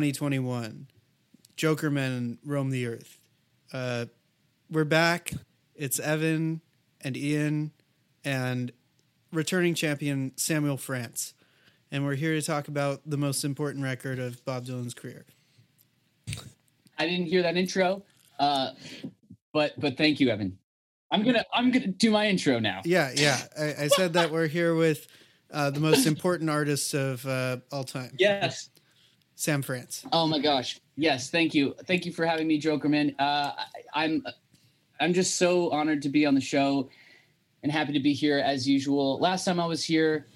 The year is 2021. Joker Men roam the earth. Uh, we're back. It's Evan and Ian and returning champion Samuel France. And we're here to talk about the most important record of Bob Dylan's career. I didn't hear that intro, uh, but but thank you, Evan. I'm gonna I'm gonna do my intro now. Yeah, yeah. I, I said that we're here with uh, the most important artist of uh, all time. Yes. Sam France. Oh my gosh. Yes. Thank you. Thank you for having me, Jokerman. Uh, I'm I'm just so honored to be on the show and happy to be here as usual. Last time I was here,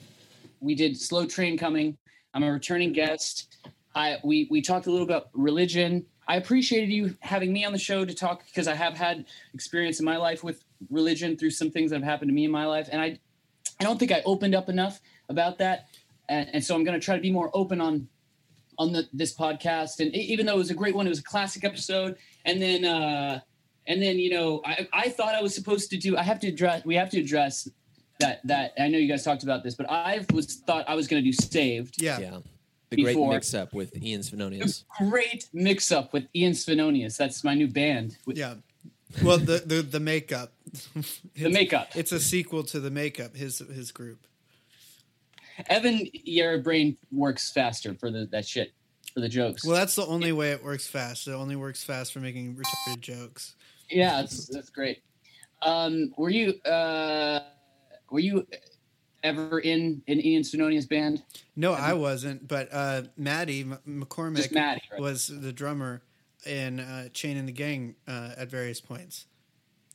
we did Slow Train Coming. I'm a returning guest. I we we talked a little about religion. I appreciated you having me on the show to talk because I have had experience in my life with religion through some things that have happened to me in my life, and I I don't think I opened up enough about that, and, and so I'm going to try to be more open on on the, this podcast. And even though it was a great one, it was a classic episode, and then uh, and then you know I I thought I was supposed to do. I have to address. We have to address that that I know you guys talked about this, but I was thought I was going to do saved. Yeah. Yeah. The great Before- mix up with Ian Svenonius. Great mix up with Ian Svenonius. That's my new band. With Yeah. Well, the the the makeup. The makeup. It's a sequel to the makeup. His his group. Evan, your brain works faster for the that shit for the jokes. Well, that's the only way it works fast. It only works fast for making retarded jokes. yeah, that's that's great. Um, were you uh, were you ever in in Ian Svenonius band? No, I wasn't. But uh, Maddie M- McCormick Maddie, right? was the drummer in uh, Chain and the Gang uh, at various points,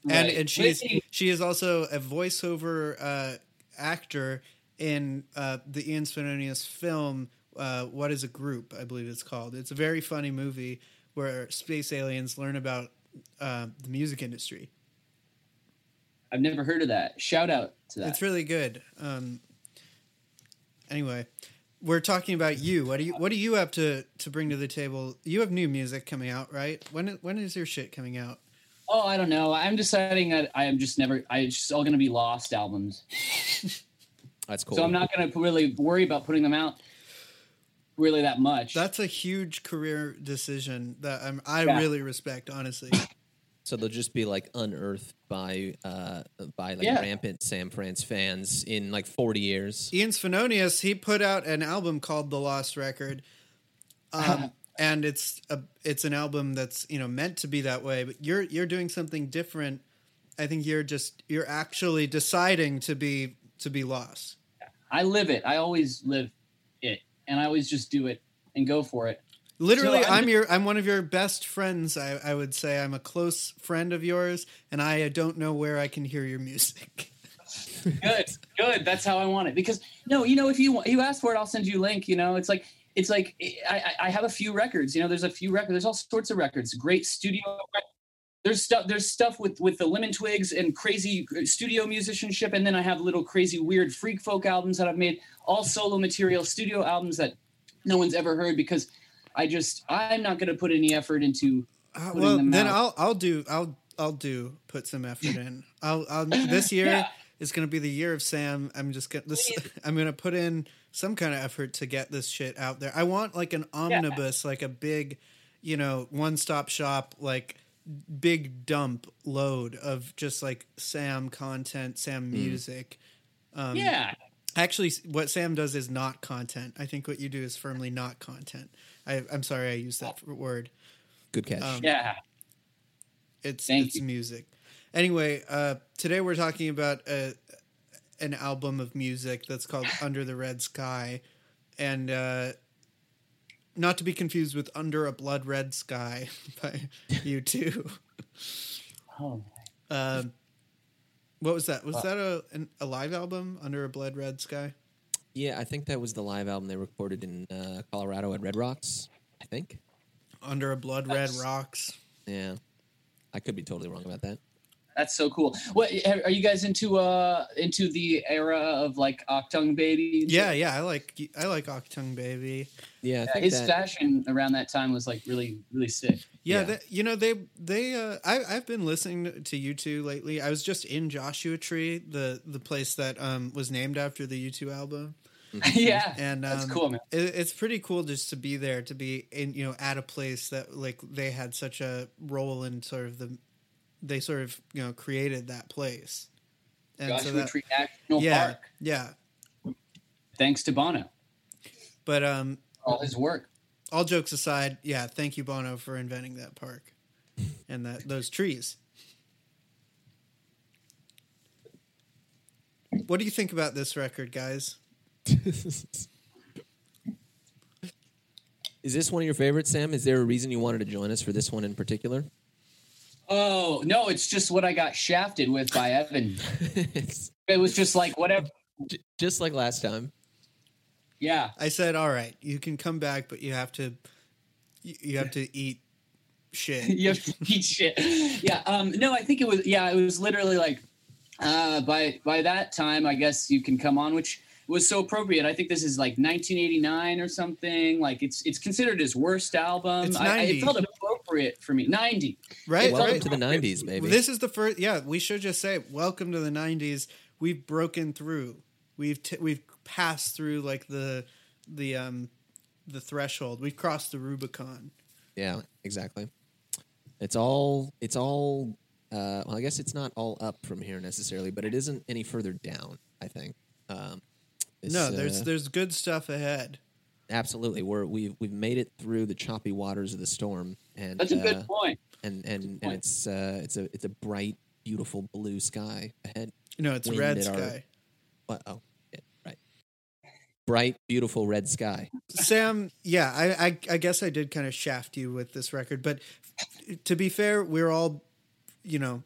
and Right. and she's she is also a voiceover uh, actor in uh, the Ian Svenonius film. Uh, what is a group? I believe it's called. It's a very funny movie where space aliens learn about uh, the music industry. I've never heard of that. Shout out to that. It's really good. Um, anyway, we're talking about you. What do you What do you have to to bring to the table? You have new music coming out, right? When when is your shit coming out? oh, I don't know. I'm deciding that I am just never. I it's just all going to be lost albums. That's cool. So I'm not going to really worry about putting them out really that much. That's a huge career decision that I'm, I Yeah. really respect. Honestly, So they'll just be like unearthed by uh by like Yeah. rampant Sam France fans in like 40 years. Ian Svenonius he put out an album called The Lost Record, um, and it's a it's an album that's you know meant to be that way. But you're you're doing something different. I think you're just you're actually deciding to be to be lost. I live it. I always live it, and I always just do it and go for it. Literally, So I'm- I'm your I'm one of your best friends. I, I would say I'm a close friend of yours, and I don't know where I can hear your music. Good, good. That's how I want it. Because no, you know, if you want, you ask for it, I'll send you a link. You know, it's like it's like I, I I have a few records. You know, there's a few records. There's all sorts of records. Great studio. There's stuff. There's stuff with with the Lemon Twigs and crazy studio musicianship, and then I have little crazy weird freak folk albums that I've made. All solo material, studio albums that no one's ever heard because I just I'm not going to put any effort into. Uh, well, then out. I'll I'll do I'll I'll do put some effort in. I'll, I'll this year Yeah. is going to be the year of Sam. I'm just gonna this, I'm going to put in some kind of effort to get this shit out there. I want like an omnibus, like a big, you know, one stop shop, like big dump load of just like Sam content, Sam music. Um, yeah, Actually, what Sam does is not content. I think what you do is firmly not content. I, I'm sorry I used that word. Good catch. Um, yeah. It's Thank it's you. music. Anyway, uh, today we're talking about a, an album of music that's called Under the Red Sky, and uh, not to be confused with Under a Blood Red Sky by you two. Oh, Um, what was that? Was that a an, a live album, Under a Blood Red Sky? yeah, I think that was the live album they recorded in uh, Colorado at Red Rocks. I think. Under a Blood Red Rocks. Yeah. I could be totally wrong about that. That's so cool. What are you guys into? Uh, into the era of like Achtung Baby? Yeah, yeah, I like I like Achtung Baby. Yeah, I Yeah, think his that, fashion around that time was like really, really sick. Yeah, Yeah. They, you know they they uh, I I've been listening to U2 lately. I was just in Joshua Tree, the the place that um was named after the U2 album. yeah, and um, that's cool, man. It, it's pretty cool just to be there, to be in you know at a place that like they had such a role in sort of the, they sort of you know created that place, and Joshua so that Tree National yeah Park, yeah, thanks to Bono, but um all his work. all jokes aside, yeah, thank you Bono for inventing that park, and that those trees. What do you think about this record, guys? Is this one of your favorites, Sam? Is there a reason you wanted to join us for this one in particular? Oh no, it's just what I got shafted with by Evan. It was just like whatever. just like last time. Yeah, I said, all right, you can come back, but you have to, you you have to eat shit. you have to eat shit. Yeah. Um. No, I think it was. Yeah, it was literally like. Uh. By by that time, I guess you can come on, which was so appropriate. I think this is like 1989 or something. Like it's it's considered his worst album. It's I, I, 90. it felt appropriate for me. 90. right? Welcome to the '90s, baby. This is the first. Yeah, we should just say, welcome to the '90s. We've broken through. We've t- we've passed through like the the um the threshold. We've crossed the Rubicon. Yeah, exactly. It's all it's all uh well I guess it's not all up from here necessarily, but it isn't any further down, I think. Um no, there's uh, there's good stuff ahead. Absolutely we're we've we've made it through the choppy waters of the storm and That's a uh, good point. and and, and point. it's uh it's a it's a bright beautiful blue sky ahead. No, it's wind red at our- sky. What oh yeah, right. Bright beautiful red sky. Sam, yeah, I, I I guess I did kind of shaft you with this record, but to be fair, we're all, you know,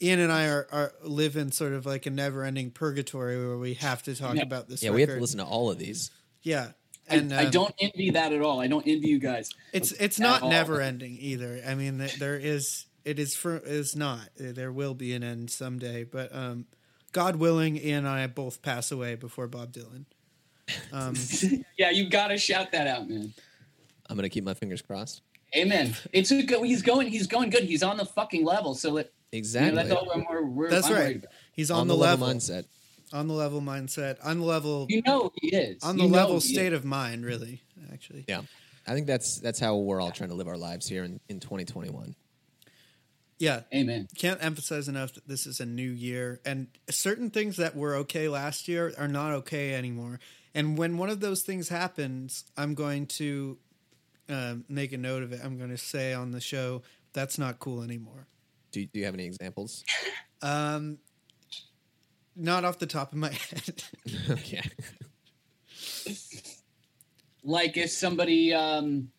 Ian and I are, are live in sort of like a never ending purgatory where we have to talk Yeah. about this. Yeah, we have to record. listen to all of these. Yeah, I, and I um, don't envy that at all. I don't envy you guys. It's it's not all. never ending either. I mean, there is it is for is not. There will be an end someday, but um, God willing, Ian and I both pass away before Bob Dylan. Um, Yeah, you gotta shout that out, man. I'm gonna keep my fingers crossed. Amen. It's a good. He's going. He's going good. He's on the fucking level. So it, you know, Exactly. that's all we're, we're, that's I'm right. He's on, the, level, mindset. On the level mindset, on the level, You know he is. on the know level state is. of mind. Really, actually. Yeah. I think that's that's how we're all trying to live our lives here in, in 2021. Yeah, Amen. can't emphasize enough that this is a new year and certain things that were okay last year are not okay anymore and when one of those things happens i'm going to um, make a note of it i'm going to say on the show that's not cool anymore Do, do you have any examples? um, not off the top of my head okay. Like if somebody um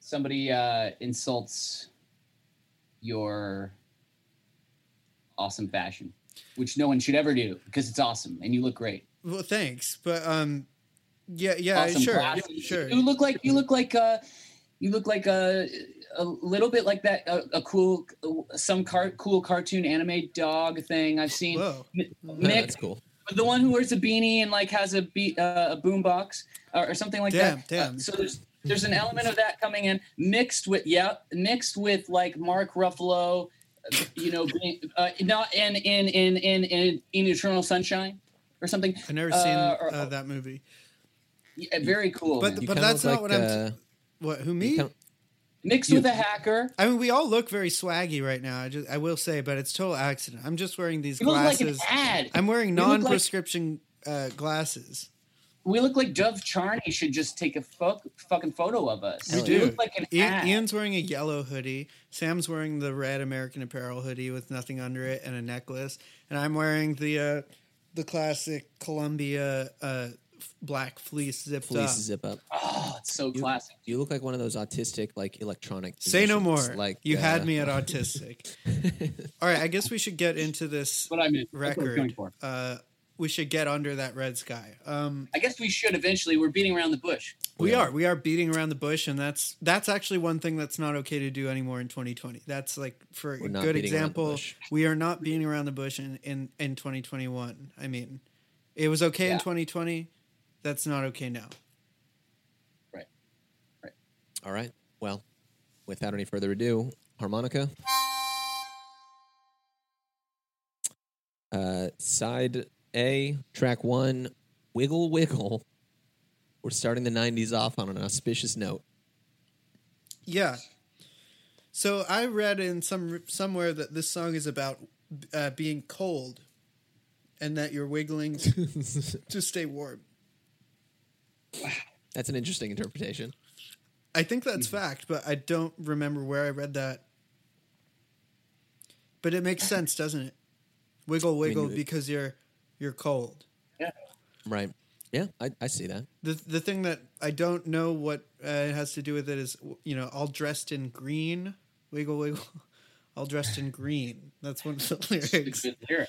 somebody uh insults your awesome fashion, which no one should ever do because it's awesome and you look great. well thanks but um, yeah yeah awesome sure glasses. sure You look like you look like uh you look like a a little bit like that a, a cool some car, cool cartoon anime dog thing I've seen. whoa No, Nick, that's cool. the one who wears a beanie and like has a beat uh, a boom box or, or something like Damn, that. damn. Uh, so there's there's an element of that coming in mixed with yeah mixed with like Mark Ruffalo, uh, you know, being, uh, not in in in in in in Eternal Sunshine or something. i've never Uh, seen or- uh, that movie Yeah, very cool. But man. But that's look not what I'm- uh, what who me kinda- mixed you- with a hacker. I mean, we all look very swaggy right now. I just, I will say, but it's total accident. I'm just wearing these You look like an glasses. ad. I'm wearing look like- non-prescription uh, glasses. We look like Dov Charney should just take a fo- fucking photo of us. We Hell do. look like an Ian, ad. Ian's wearing a yellow hoodie. Sam's wearing the red American Apparel hoodie with nothing under it and a necklace. And I'm wearing the uh, the classic Columbia uh, black fleece zipped fleece up. zip up. oh, it's so You- classic. You look like one of those autistic, like electronic. Say no more. Like you had uh, me at autistic. All right, I guess we should get into this what I meant. That's what I was going record. for. Uh, we should get under that red sky. Um, I guess we should eventually. We're beating around the bush. We Yeah. are. We are beating around the bush, and that's that's actually one thing that's not okay to do anymore in 2020. That's like for We're a good beating around the example. We are not beating around the bush in in, in 2021. I mean, it was okay in 2020. That's not okay now. Right. Right. All right. Well, without any further ado, harmonica. Uh, side A, track one, Wiggle Wiggle. We're starting the 90s off on an auspicious note. Yeah. So I read in some somewhere that this song is about uh, being cold, and that you're wiggling to, to stay warm. That's an interesting interpretation. I think that's fact, but I don't remember where I read that. But it makes sense, doesn't it? Wiggle, wiggle, it- because you're you're cold. Yeah. Right. Yeah, I, I see that. The the thing that I don't know what uh, it has to do with it is you know all dressed in green. Wiggle, wiggle, all dressed in green. That's one of the It's a lyrics. good lyric.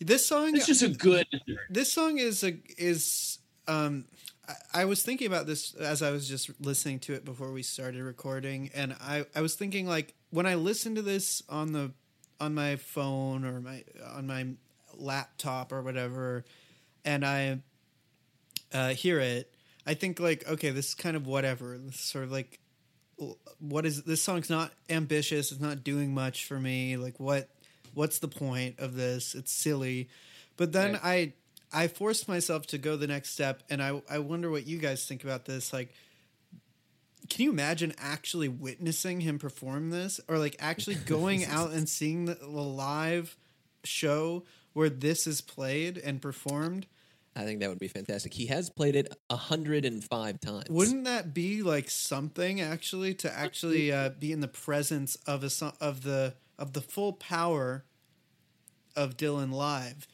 This song, It's just a good. this song is a is um I, I was thinking about this as I was just listening to it before we started recording and I I was thinking like when I listen to this on the on my phone or my on my laptop or whatever and I uh hear it I think like okay this is kind of whatever. This is sort of like what is this song's not ambitious it's not doing much for me like what what's the point of this? It's silly. But then i i forced myself to go the next step and i i wonder what you guys think about this like can you imagine actually witnessing him perform this or like actually going out and seeing the, the live show where this is played and performed I think that would be fantastic. He has played it 105 times. Wouldn't that be like something actually to actually uh, be in the presence of a of the of the full power of Dylan live,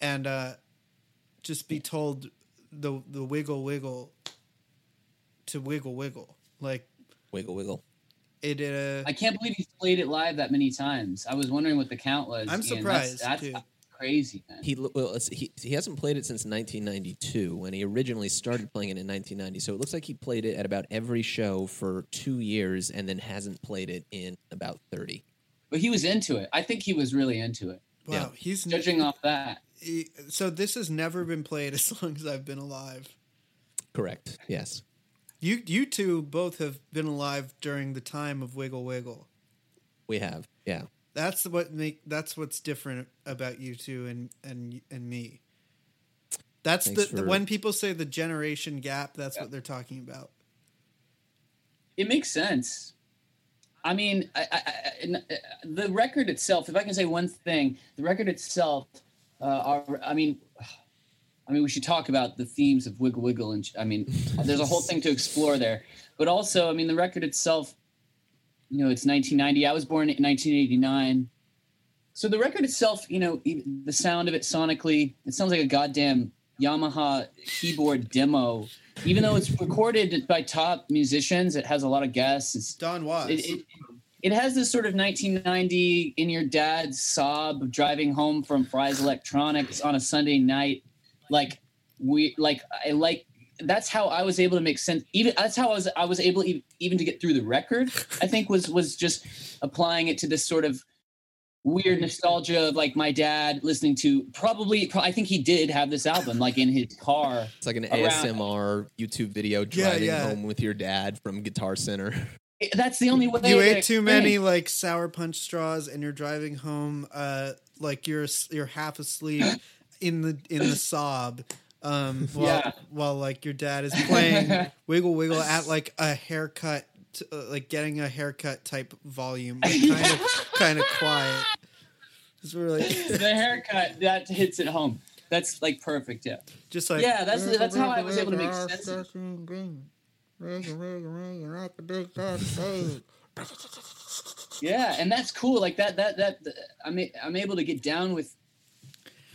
and uh, just be told the the wiggle wiggle to wiggle wiggle like Wiggle Wiggle. it. Uh, I can't believe he's played it live that many times. I was wondering what the count was. I'm Ian. surprised, That's, too. that's crazy, man. He well, he he hasn't played it since 1992 when he originally started playing it in 1990. So it looks like he played it at about every show for two years and then hasn't played it in about 30. but he was into it. I think he was really into it. wow, yeah. he's Judging off that, he- so this has never been played as long as I've been alive. Correct. Yes. You you two both have been alive during the time of Wiggle Wiggle. We have. Yeah. That's what make that's what's different about you two and and and me. That's Thanks the, the when people say the generation gap. That's what they're talking about. it makes sense. I mean, I, I, I, n- uh, the record itself. If I can say one thing, the record itself. Uh, are, I mean, I mean, we should talk about the themes of Wiggle Wiggle, and I mean, there's a whole thing to explore there. But also, I mean, the record itself. You know, it's 1990. I was born in 1989. So the record itself, you know, the sound of it sonically, it sounds like a goddamn Yamaha keyboard demo. Even though it's recorded by top musicians, it has a lot of guests. It's Don Was. it, it, it has this sort of 1990 in your dad's sob driving home from Fry's Electronics on a Sunday night. Like we like I like that's how I was able to make sense. Even that's how I was I was able e- even to get through the record. I think was was just applying it to this sort of weird nostalgia of like my dad listening to probably pro- I think he did have this album like in his car. It's like an Around- ASMR YouTube video Yeah, driving yeah. home with your dad from Guitar Center. That's the only way you ate too many like sour punch straws, and you're driving home. Uh, like you're you're half asleep in the in the sob. Um, while, Yeah. while like your dad is playing Wiggle Wiggle at like a haircut, uh, like getting a haircut type volume, like, kind of kind of quiet. It's really the haircut that hits it home. That's like perfect. Yeah. just like Yeah, that's that's how I was able to make sense. Of Yeah, and that's cool. Like that, that, that. I'm a- I'm able to get down with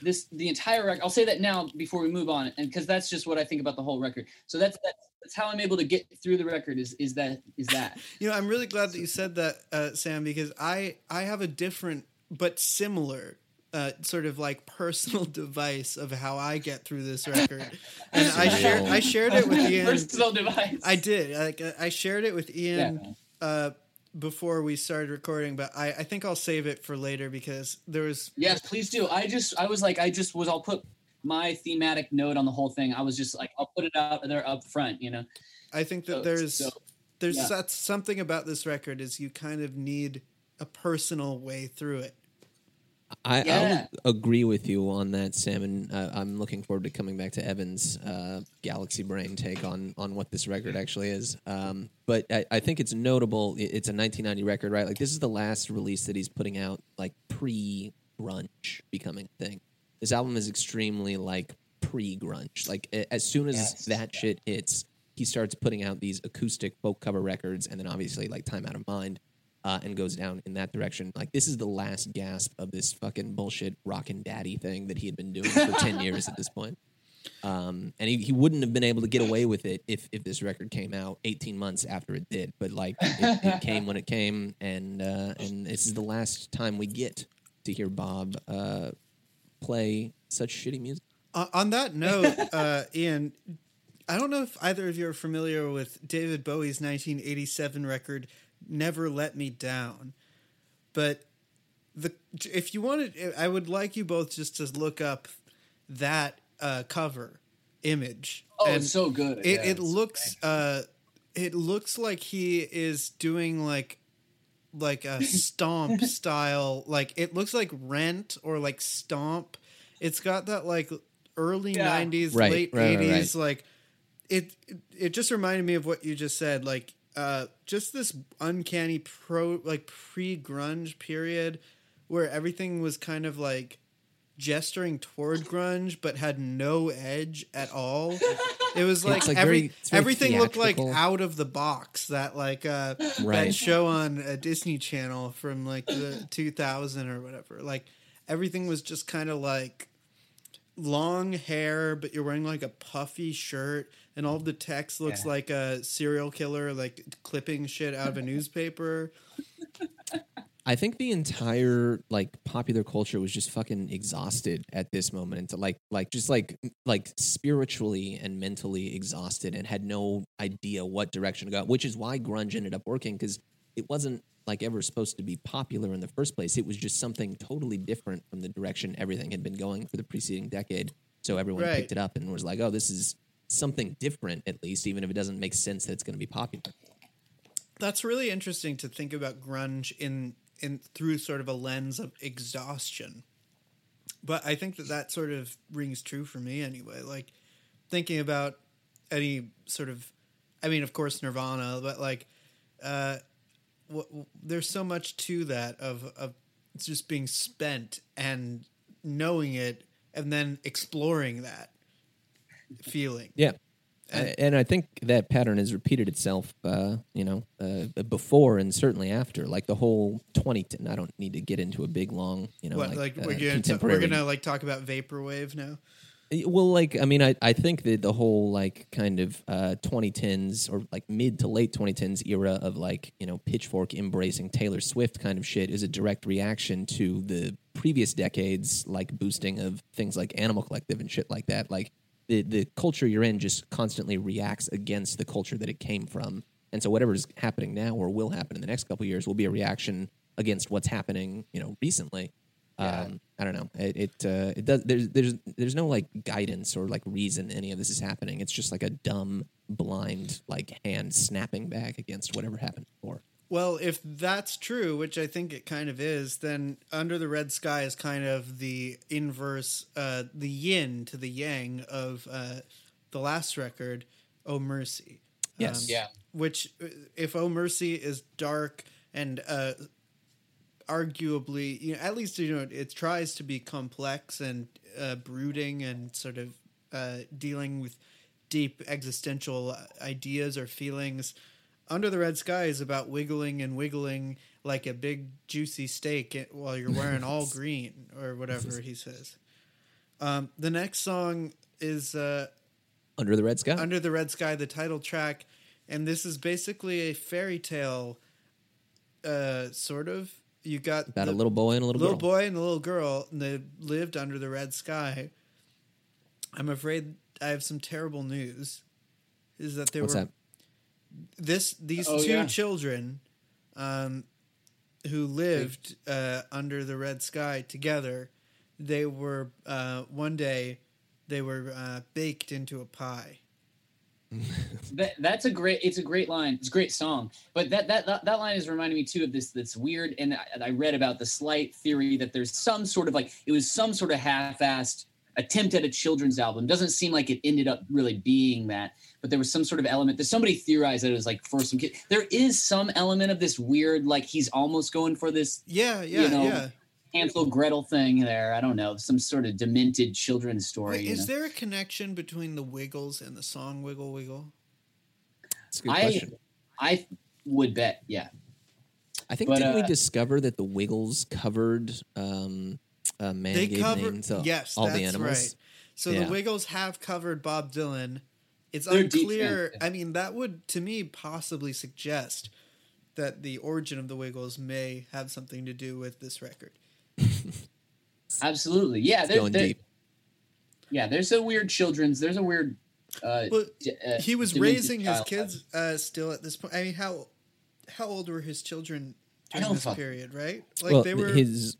this the entire record. I'll say that now before we move on, and because that's just what I think about the whole record. So that's that's, that's how I'm able to get through the record. Is is that is that? You know, I'm really glad that you said that, uh, Sam, because I I have a different but similar uh, sort of like personal device of how I get through this record, and I shared I shared it with Ian. Personal device. I did like I shared it with Ian Yeah. uh, before we started recording, but I, I think I'll save it for later because there was Yes, please do. I just I was like I just was I'll put my thematic note on the whole thing. I was just like I'll put it out there up front, you know. I think that So- there's so, there's yeah. that's something about this record is you kind of need a personal way through it. I, Yeah. I agree with you on that, Sam, and uh, I'm looking forward to coming back to Evan's uh, Galaxy Brain take on on what this record actually is. Um, but I, I think it's notable. It's a 1990 record, right? Like this is the last release that he's putting out, like pre grunge becoming a thing. This album is extremely like pre grunge. Like as soon as Yes. that shit hits, he starts putting out these acoustic folk cover records, and then obviously like Time Out of Mind uh, and goes down in that direction. Like this is the last gasp of this fucking bullshit rockin' daddy thing that he had been doing for ten years at this point. Um, and he, he wouldn't have been able to get away with it if if this record came out eighteen months after it did. But like it, it came when it came, and uh, and this is the last time we get to hear Bob uh, play such shitty music. Uh, on that note, uh, Ian, I don't know if either of you are familiar with David Bowie's 1987 record "Never Let Me Down," but the if you wanted, I would like you both just to look up that uh, cover image. Oh, And it's so good. It, Yeah, it looks uh, it looks like he is doing like like a stomp style like it looks like rent or like stomp it's got that like early Yeah. 90s Right, late right, right, 80s like it, it it just reminded me of what you just said like uh just this uncanny pro like pre-grunge period where everything was kind of like gesturing toward grunge but had no edge at all. It was like, like every very- very everything looked like out of the box that like uh that show on a Disney Channel from like the 2000 or whatever. Like everything was just kind of like long hair, but you're wearing like a puffy shirt, and all the text looks Yeah. like a serial killer, like clipping shit out of a newspaper. I think the entire like popular culture was just fucking exhausted at this moment, like like just like like spiritually and mentally exhausted, and had no idea what direction to go. Which is why grunge ended up working because it wasn't like ever supposed to be popular in the first place. It was just something totally different from the direction everything had been going for the preceding decade. So everyone Right. picked it up and was like, "Oh, this is something different." At least, even if it doesn't make sense that it's going to be popular. That's really interesting to think about grunge in in through sort of a lens of exhaustion. But I think that that sort of rings true for me anyway. Like thinking about any sort of, I mean, of course Nirvana, but like, uh, w- there's so much to that of of just being spent and knowing it, and then exploring that feeling. Yeah. And- I- and I think that pattern has repeated itself, uh, you know, uh, before and certainly after. Like the whole 2010, I don't need to get into a big, long, you know, what like, like, uh, we're gonna we're gonna like talk about vaporwave now. Well, like, I mean, I, I think that the whole, like, kind of uh, 2010s or like mid to late 2010s era of, like, you know, Pitchfork embracing Taylor Swift kind of shit is a direct reaction to the previous decades, like, boosting of things like Animal Collective and shit like that. Like, the, the culture you're in just constantly reacts against the culture that it came from. And so whatever's happening now or will happen in the next couple years will be a reaction against what's happening, you know, recently. Yeah. Um, I don't know. It it, uh, it does. There's there's there's no like guidance or like reason any of this is happening. It's just like a dumb, blind like hand snapping back against whatever happened before. Well, if that's true, which I think it kind of is, then Under the Red Sky is kind of the inverse, uh, the yin to the yang of uh, the last record, Oh Mercy. Yes. Yeah. Which, uh, if Oh Mercy is dark and uh, arguably, you know, at least you know it tries to be complex and uh, brooding and sort of uh, dealing with deep existential ideas or feelings. Under the Red Sky is about wiggling and wiggling like a big juicy steak while you're wearing all green or whatever he says. Um, the next song is uh, Under the red sky. Under the Red Sky, the title track, and this is basically a fairy tale, uh, sort of. You got about the a little boy and a little, little girl. boy and a little girl, and they lived under the red sky. I'm afraid I have some terrible news. Is that they What's were that? this these Oh, two yeah. children, um, who lived uh, under the red sky together. They were uh, one day they were uh, baked into a pie. that, that's a great it's a great line. It's a great song. But that that that, that line is reminding me too of this this weird and I, I read about the slight theory that there's some sort of like it was some sort of half-assed attempt at a children's album. Doesn't seem like it ended up really being that but there was some sort of element that somebody theorized that it was like for some kid there is some element of this weird like he's almost going for this Yeah, yeah, you know, yeah. Hansel Gretel thing there. I don't know, some sort of demented children's story. Wait, is know? there a connection between the Wiggles and the song Wiggle Wiggle? It's a good I question. I would bet, yeah. I think but, didn't we uh, discover that the Wiggles covered um, a man they gave cover name to yes, all that's the animals? right. So Yeah. the Wiggles have covered Bob Dylan. It's They're deep unclear. fans, I mean, that would to me possibly suggest that the origin of the Wiggles may have something to do with this record. Absolutely. Yeah, It's there, going there- deep. yeah, there's a weird children's, there's a weird uh, Well, d- uh, he was raising his kids uh, still at this point. I mean, how how old were his children during this fuck- period? Right? Like well, they were. his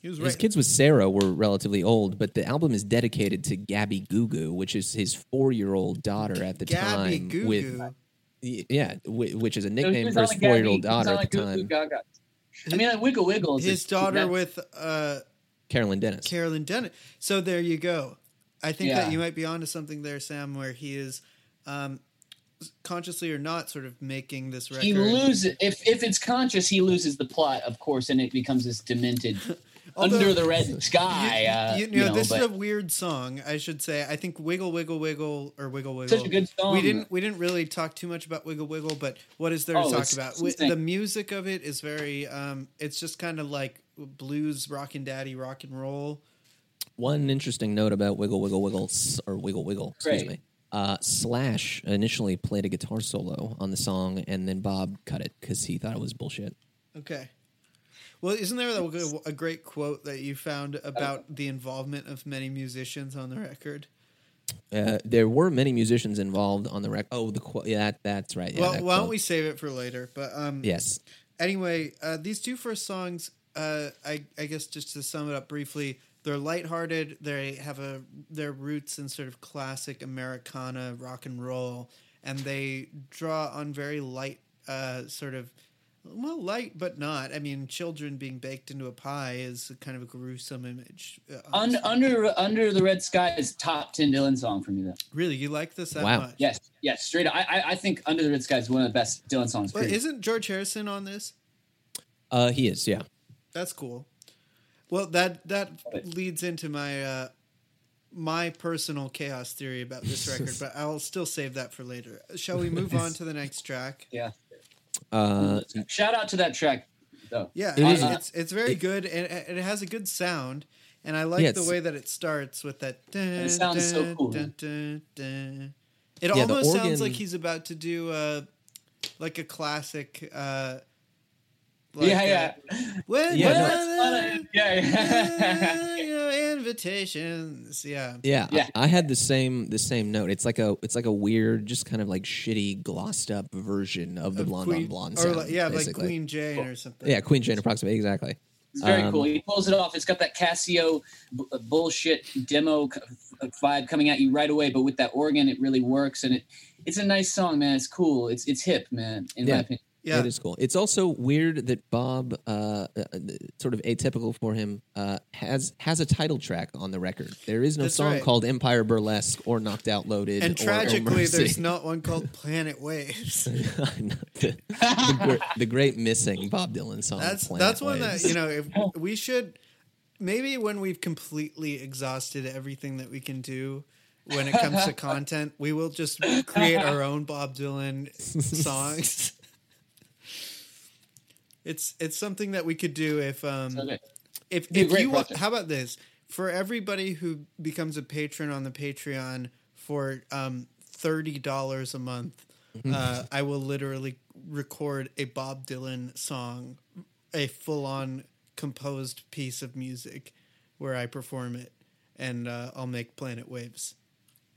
he was his right. kids with Sarah were relatively old, but the album is dedicated to Gabby Goo Goo, which is his four-year-old daughter at the Gabby time. Goo With yeah, which is a nickname was for his four-year-old he daughter at the Goo Goo time, Gaga. I mean, like Wiggle Wiggles. his is- daughter that- with uh, Carolyn Dennis. Carolyn Dennis. So there you go. I think Yeah. that you might be onto something there, Sam, where he is um, consciously or not sort of making this record. he loses if if it's conscious, he loses the plot, of course, and it becomes this demented Although- under the red sky. You, uh, you, you know, know, this but is a weird song, I should say. I think "Wiggle Wiggle Wiggle" or "Wiggle Wiggle." such a good song. we didn't we didn't really talk too much about "Wiggle Wiggle," but what is there to Oh, talk about? insane. the music of it is very. Um, it's just kind of like blues, rock and daddy, rock and roll. One interesting note about Wiggle Wiggle Wiggles or Wiggle Wiggle, excuse Great. me. Uh, Slash initially played a guitar solo on the song, and then Bob cut it because he thought it was bullshit. Okay. Well, isn't there a, a great quote that you found about the involvement of many musicians on the record? Uh, there were many musicians involved on the record. Oh, the qu- yeah, that, that's right. Yeah, well, that why don't we save it for later? But um, Yes, anyway, uh, these two first songs, uh, I, I guess just to sum it up briefly, they're lighthearted. They have a their roots in sort of classic Americana rock and roll, and they draw on very light, uh, sort of, well, light but not. I mean, children being baked into a pie is kind of a gruesome image. uh, Un, honestly. under under the red sky is top ten Dylan song for me though. really, you like this that Wow. much? Yes, yes, straight up. I, I I think Under the Red Sky is one of the best Dylan songs. But period. isn't George Harrison on this? uh, he is. Yeah, That's cool. Well, that that leads into my uh, my personal chaos theory about this record, but I'll still save that for later. Shall we move on to the next track? yeah. Uh, Shout out to that track though. Yeah, It it is- it's it's very good and and it has a good sound, and I like Yeah, the way that it starts with that. Dun, It sounds so cool, dun, dun, dun. It Yeah, the almost sounds like he's about to do uh, like a classic. Uh, like, yeah, uh, yeah. When Yeah, no, That's funny. yeah, yeah. you know, invitations. Yeah. yeah. Yeah. I, I had the same the same note. It's like a it's like a weird, just kind of like shitty, glossed up version of the Of blonde Queen- on blonde or sound. like, yeah, basically. like Queen Jane or something. Yeah, Queen Jane approximate exactly. It's very Um, cool. He pulls it off. It's got that Casio b- uh, bullshit demo c- f- vibe coming at you right away, but with that organ, it really works, and it it's a nice song, man. It's cool. It's it's hip, man. In Yeah. my opinion. Yeah. It is cool. It's also weird that Bob, uh, uh, sort of atypical for him, uh, has has a title track on the record. There is no That's song right. called Empire Burlesque or Knocked Out Loaded. And or- or tragically, Mercy. there's not one called Planet Waves. the, the, the great missing Bob Dylan song. That's Planet that's one that you know. If we should maybe when we've completely exhausted everything that we can do when it comes to content, we will just create our own Bob Dylan songs. It's it's something that we could do if um Okay. if if you project. how about this for everybody who becomes a patron on the Patreon for um thirty dollars a month, Mm-hmm. uh, I will literally record a Bob Dylan song, a full on composed piece of music, where I perform it, and uh, I'll make Planet Waves.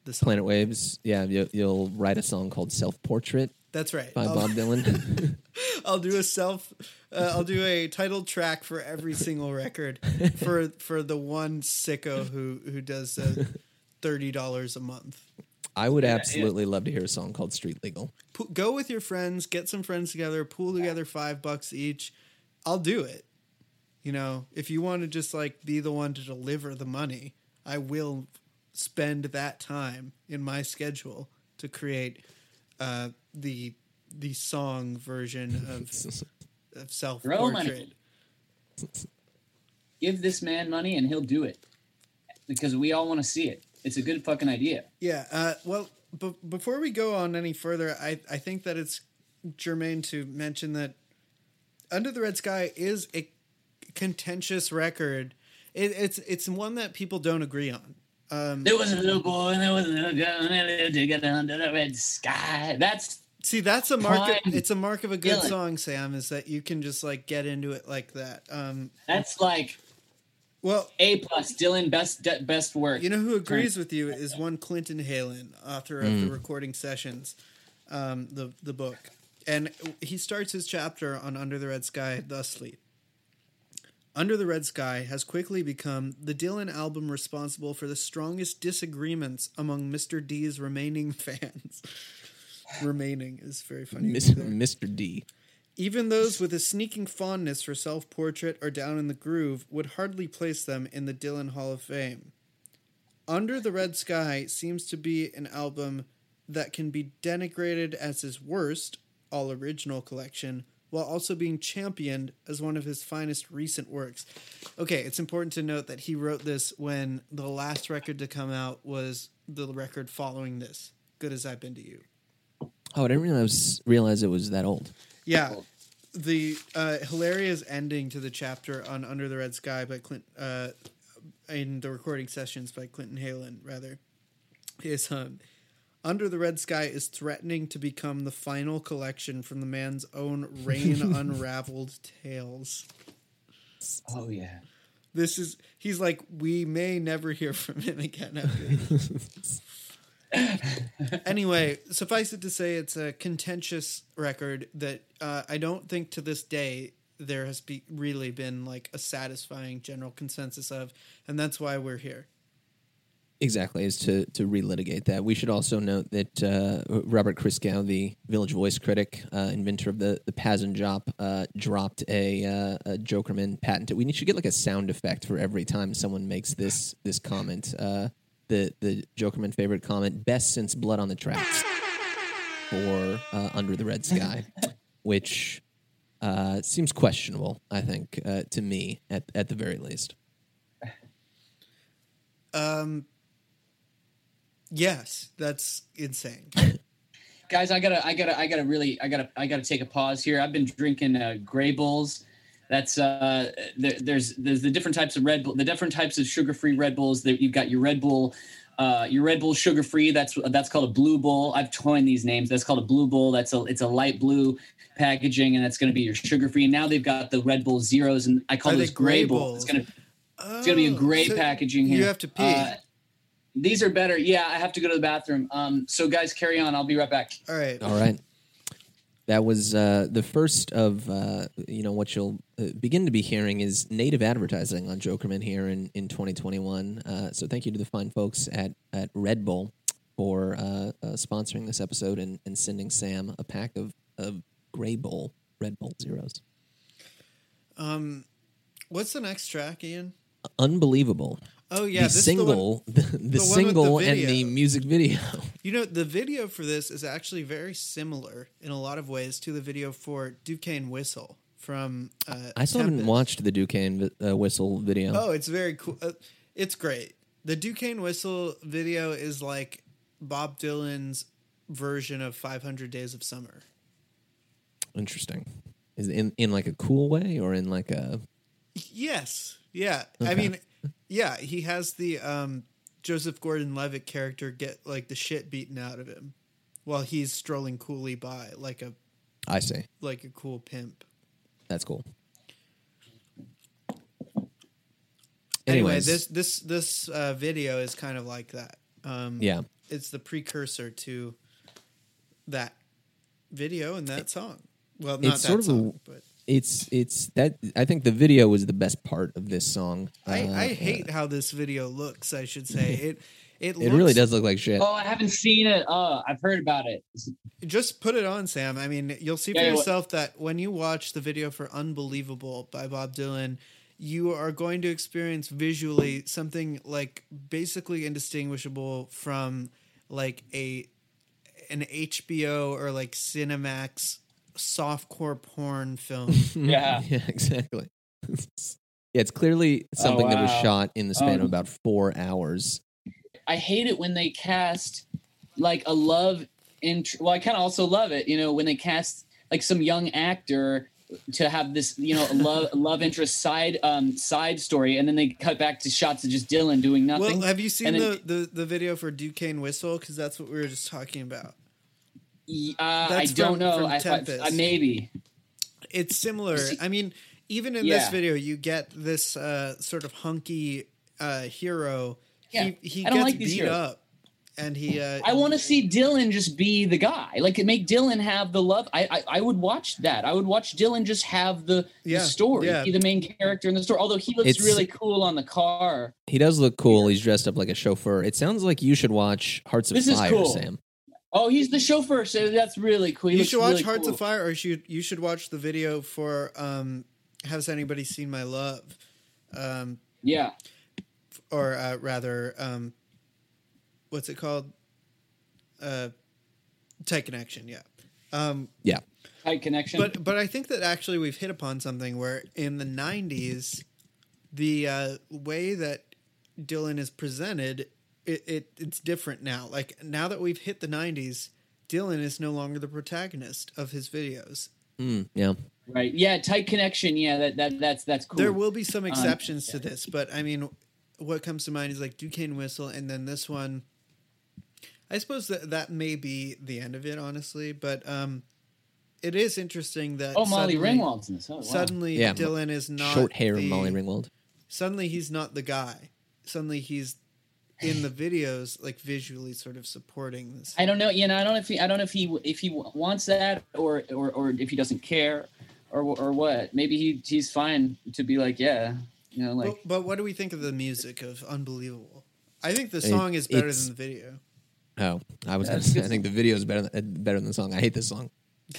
The song. Planet Waves. Yeah, you'll, you'll write a song called Self Portrait That's right. by I'll, Bob Dylan. I'll do a self. Uh, I'll do a title track for every single record for for the one sicko who who does uh, thirty dollars a month. I would Yeah, yeah. absolutely love to hear a song called Street Legal. Pu- go with your friends, get some friends together, pool together five bucks each. I'll do it. You know, if you want to just like be the one to deliver the money, I will spend that time in my schedule to create uh, the the song version of of self Throw money. portrait. Give this man money and he'll do it because we all want to see it. It's a good fucking idea. Yeah. Uh, well, b- before we go on any further, I, I think that it's germane to mention that Under the Red Sky is a contentious record. It, it's it's one that people don't agree on. Um, There was a little boy and there was a little girl and they lived together under the red sky. That's see, that's a mark. Of, it's a mark of a good Dylan. song, Sam. Is that you can just like get into it like that. Um, that's like well, A plus. Dylan, best de- best work. You know who agrees with you is one Clinton Heylin, author of Mm. the Recording Sessions, um, the the book, and he starts his chapter on Under the Red Sky thusly. Under the Red Sky has quickly become the Dylan album responsible for the strongest disagreements among Mr. D's remaining fans. Remaining is very funny. Mr. D. Even those with a sneaking fondness for self portrait or down in the groove would hardly place them in the Dylan Hall of Fame. Under the Red Sky seems to be an album that can be denigrated as his worst, all original collection, while also being championed as one of his finest recent works. Okay, it's important to note that he wrote this when the last record to come out was the record following this, Good as I've Been to You. Oh, I didn't realize realize it was that old. Yeah. The uh, hilarious ending to the chapter on Under the Red Sky by Clint, uh, in the recording sessions by Clinton Heylin, rather, is um, Under the Red Sky is threatening to become the final collection from the man's own rain unraveled tales. oh yeah. This is, he's like, we may never hear from him again after this. anyway, suffice it to say, it's a contentious record that uh, I don't think to this day there has be- really been like a satisfying general consensus of, and that's why we're here. Exactly, is to to relitigate that. We should also note that uh, Robert Christgau, the Village Voice critic, uh, inventor of the the Pazz & Jop, uh, dropped a, uh, a Jokerman patent. We should get like a sound effect for every time someone makes this this comment. The the Jokerman favorite comment, best since Blood on the Tracks, or uh, Under the Red Sky, which uh, seems questionable. I think uh, to me, at at the very least. Um, yes, that's insane. guys i gotta i gotta i gotta really i gotta i gotta take a pause here i've been drinking uh, gray bulls that's uh there, there's there's the different types of red bull the different types of sugar-free red bulls that you've got your red bull uh, your Red Bull sugar free. That's that's called a blue bull. I've coined these names. That's called a blue bull. That's a it's a light blue packaging, and that's going to be your sugar free. And now they've got the Red Bull zeros, and I call Are they this gray gray bull. It's gonna it's gonna be a Oh, gray so packaging here. You have to pee. Uh, these are better. Yeah, I have to go to the bathroom. Um, so guys, carry on. I'll be right back. All right. All right. That was uh, the first of uh, you know what you'll uh, begin to be hearing is native advertising on Jokerman here in, in 2021. Uh, so thank you to the fine folks at at Red Bull for uh, uh, sponsoring this episode and, and sending Sam a pack of of Gray Bull Red Bull zeros. Um, what's the next track, Ian? Unbelievable. Oh yeah, the this is the one- single, the, the, the single, and the music video. You know, the video for this is actually very similar in a lot of ways to the video for Duquesne Whistle from. Uh, I still haven't watched the Duquesne uh, whistle video. Oh, it's very cool. Uh, it's great. The Duquesne Whistle video is like Bob Dylan's version of 500 Days of Summer. Interesting. Is it in in like a cool way or in like a Yes. Yeah. I mean, yeah, he has the um, Joseph Gordon Levitt character get like the shit beaten out of him while he's strolling coolly by like a I see. like a cool pimp. That's cool. Anyway, this this this uh, video is kind of like that. Um, yeah, it's the precursor to that video and that song. Well, not It's that sort of a- song, but it's it's that I think the video was the best part of this song. I, Uh, I hate how this video looks. I should say it. It, It really does look like shit. Oh, I haven't seen it. Oh, I've heard about it. Just put it on, Sam. I mean, you'll see for Yeah, yeah, what- yourself that when you watch the video for "Unbelievable" by Bob Dylan, you are going to experience visually something like basically indistinguishable from like a an HBO or like Cinemax softcore porn film. Yeah. yeah, exactly. yeah, it's clearly something that was shot in the span of Um, about four hours. I hate it when they cast like a love int Well, I kind of also love it, you know, when they cast like some young actor to have this, you know, love love interest side um side story, and then they cut back to shots of just Dylan doing nothing. well, have you seen And the, the the video for Duquesne Whistle? Because that's what we were just talking about. Y- uh, I That's don't from- know. from I, I, Tempest. I maybe. it's similar. I mean, even in this video, you get this uh, sort of hunky uh, hero. Yeah, He he I don't gets like beat heroes. up, and he. Uh, I want to see Dylan just be the guy. Like make Dylan have the love. I I, I would watch that. I would watch Dylan just have the, Yeah, the story, yeah. be the main character in the story. Although he looks It's- really cool on the car. He does look cool. He's dressed up like a chauffeur. It sounds like you should watch Hearts of This is Fire, cool. Sam. Oh, he's the chauffeur, so that's really cool. He you should watch really Hearts cool. of Fire, or you should you should watch the video for um, "Has Anybody Seen My Love," um, Yeah, or uh, rather, um, what's it called? Uh, Tight Connection. Yeah. Um, Yeah. tight connection. But but I think that actually we've hit upon something where in the '90s, the uh, way that Dylan is presented, it, it it's different now. Like now that we've hit the '90s, Dylan is no longer the protagonist of his videos. Mm, yeah. right, yeah, tight connection. Yeah, that, that that's that's cool. There will be some exceptions to this, but I mean, what comes to mind is like Duquesne Whistle, and then this one. I suppose that that may be the end of it, honestly, but um, it is interesting that oh, Molly suddenly- Ringwald's in this. Oh, wow. Suddenly, Yeah, Dylan is not Short hair the- Molly Ringwald. Suddenly, he's not the guy. Suddenly, he's in the videos, like visually, sort of supporting this. I don't know. You know, I don't know if he, I don't know if he, if he wants that or, or, or if he doesn't care, or, or what. Maybe he, he's fine to be like, yeah, you know, like but, but what do we think of the music of "Unbelievable"? I think the song is better than the video. Oh, I was. Gonna say, I think the video is better than, uh, better than the song. I hate this song.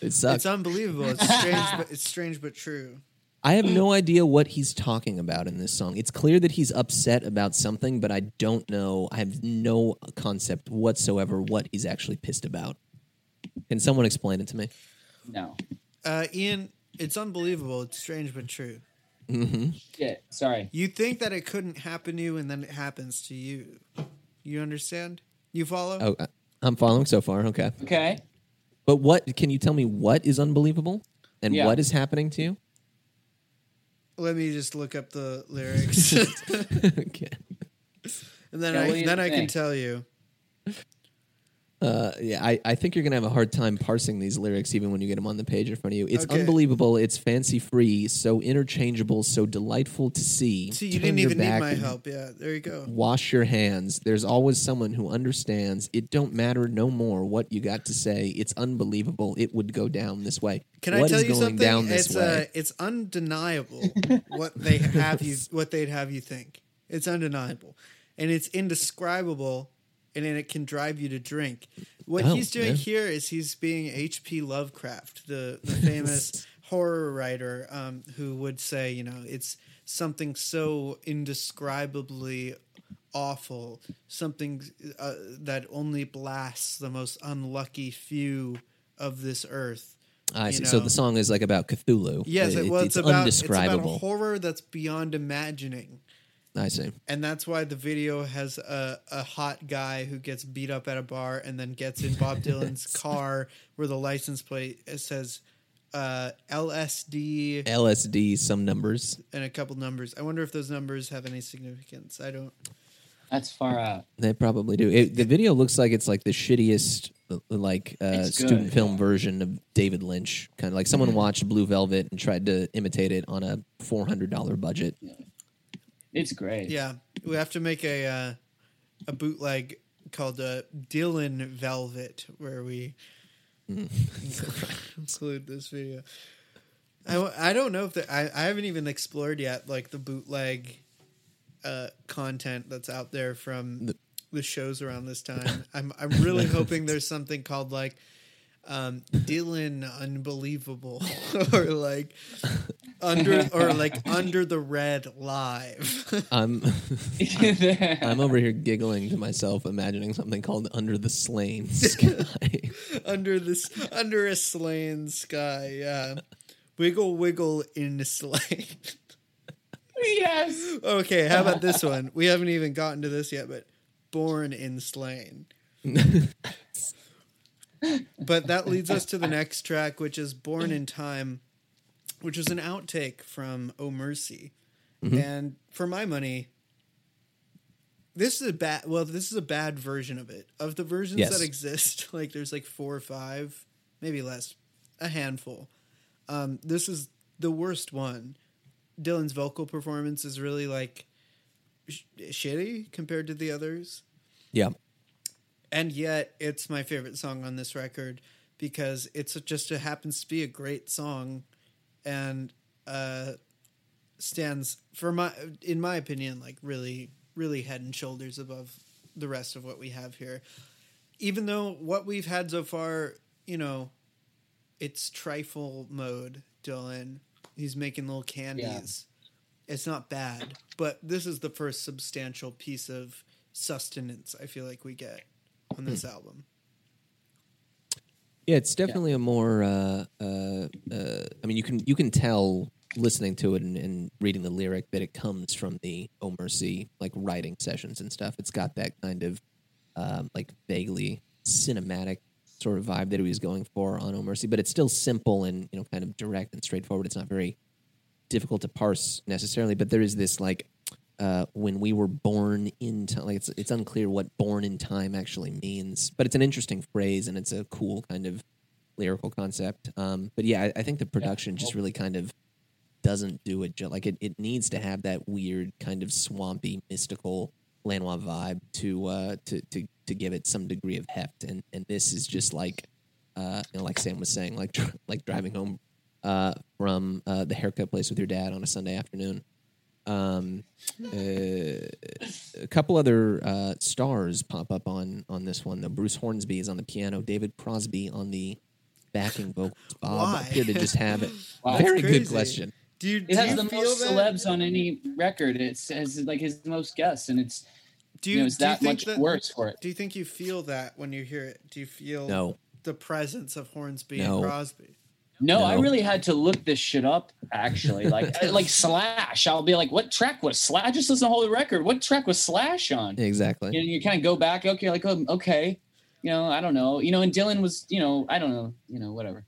it sucks. It's unbelievable. It's strange, but it's strange but true. I have no idea what he's talking about in this song. It's clear that he's upset about something, but I don't know. I have no concept whatsoever what he's actually pissed about. Can someone explain it to me? no. Uh, Ian, it's unbelievable. It's strange but true. hmm Shit. Sorry. You think that it couldn't happen to you, and then it happens to you. You understand? You follow? Oh, I- I'm following so far. Okay, Okay. but what can you tell me? What is unbelievable, and Yeah. what is happening to you? Let me just look up the lyrics, okay. and then Yeah, I what do you then I can tell you. Uh, yeah, I, I think you're gonna have a hard time parsing these lyrics even when you get them on the page in front of you. It's Okay. unbelievable. It's fancy free, so interchangeable, so delightful to see. See, you Turn didn't your even need back my and help. Yeah, there you go. Wash your hands. There's always someone who understands. It don't matter no more what you got to say. It's unbelievable. It would go down this way. Can What I tell is you going something? down this it's way? uh, it's undeniable what they have you what they'd have you think. It's undeniable, and it's indescribable, and then it can drive you to drink. What Oh, he's doing yeah. here is he's being H.P. Lovecraft, the the famous horror writer, um, who would say, you know, it's something so indescribably awful, something uh, that only blasts the most unlucky few of this earth. I see. So the song is like about Cthulhu. Yes, It- well, it's, it's, about. It's about a horror that's beyond imagining, I see. and that's why the video has a, a hot guy who gets beat up at a bar and then gets in Bob Dylan's car where the license plate it says uh, LSD LSD, some numbers. and a couple numbers. I wonder if those numbers have any significance. I don't. That's far out. They probably do. It, the video looks like it's like the shittiest, uh, like uh, It's good, student film yeah. version of David Lynch. Kind of like someone watched Blue Velvet and tried to imitate it on a four hundred dollar budget. It's great. Yeah, we have to make a uh, a bootleg called uh, Dylan Velvet where we include this video. I, w- I don't know if the, I I haven't even explored yet like the bootleg uh, content that's out there from The- the shows around this time. I'm I'm really hoping there's something called like um, Dylan Unbelievable or like under or like Under the Red Live. I'm I'm over here giggling to myself, imagining something called "Under the Slain Sky." under this under a slain sky, yeah. Wiggle wiggle in the slain. yes. okay, how about this one? We haven't even gotten to this yet, but born in slain. But that leads us to the next track, which is Born in Time, which is an outtake from Oh Mercy. And for my money, this is a bad well, this is a bad version of it. Of the versions Yes. that exist, like there's like four or five, maybe less, a handful. Um, this is the worst one. Dylan's vocal performance is really like sh- shitty compared to the others yeah, and yet it's my favorite song on this record because it's just it happens to be a great song and uh stands for my in my opinion like really really head and shoulders above the rest of what we have here. Even though what we've had so far you know it's trifle mode dylan. He's making little candies. It's not bad but this is the first substantial piece of sustenance i feel like we get on this album yeah. It's definitely a more. Uh, uh, uh, I mean, you can you can tell listening to it and, and reading the lyric that it comes from the Oh Mercy like writing sessions and stuff. It's got that kind of um, like vaguely cinematic sort of vibe that he was going for on Oh Mercy, but it's still simple and you know kind of direct and straightforward. It's not very difficult to parse necessarily, but there is this like uh, when we were born in time. Like it's it's unclear what "born in time" actually means, but it's an interesting phrase and it's a cool kind of lyrical concept. Um, but yeah, I, I think the production just really kind of doesn't do it. Like it, it needs to have that weird kind of swampy, mystical Lanois vibe to uh, to to to give it some degree of heft. And and this is just like uh, you know, like Sam was saying, like like driving home uh, from uh, the haircut place with your dad on a Sunday afternoon. Um, uh, a couple other uh, stars pop up on on this one. Though Bruce Hornsby is on the piano, David Crosby on the backing vocals. Bob Why? appeared to just have it. Wow. Very good question. do you, It has you the feel most that? celebs on any record. It has like his most guests, and it's do you, you, know it's do you that think much that, worse for it. do you think you feel that when you hear it do you feel No, the presence of hornsby No. and crosby No, I really had to look this shit up. Actually, like like Slash, I'll be like, what track was Slash? I just listen to the whole record. What track was Slash on? exactly. You know, you kind of go back. Okay, like um, okay, you know, I don't know. You know, and Dylan was, you know, I don't know. You know, whatever.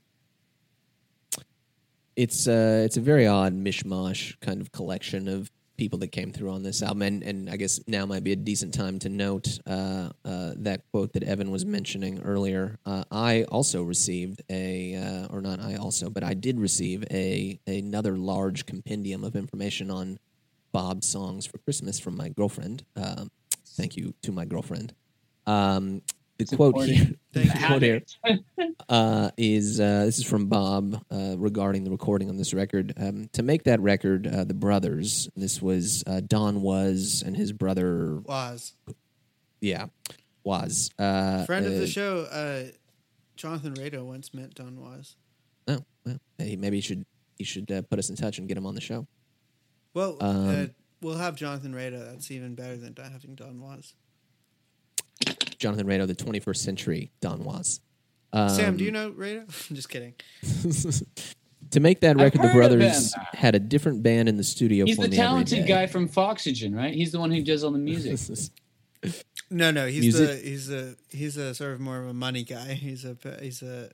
it's uh it's a very odd mishmash kind of collection of people that came through on this album and and I guess now might be a decent time to note uh, uh, that quote that Evan was mentioning earlier. Uh, I also received a uh, or not I also but I did receive a another large compendium of information on Bob's songs for Christmas from my girlfriend. Um, thank you to my girlfriend. Um, the quote important. here, the quote here uh, is uh, this is from Bob uh, regarding the recording on this record. Um, to make that record, uh, the brothers, this was uh, Don Was and his brother, was. Yeah, was. Uh, friend of uh, the show uh jonathan rado once met Don Was. Oh, well, hey, maybe he should he should uh, put us in touch and get him on the show. well uh, Um, we'll have jonathan rado. That's even better than having Don Was Jonathan Rado, the 21st century Don Was. Um, sam do you know rado i'm just kidding to make that record, the brothers had a different band in the studio He's the talented day. guy from Foxygen, right? He's the one who does all the music. no no he's Music? the he's a he's a sort of more of a money guy he's a he's a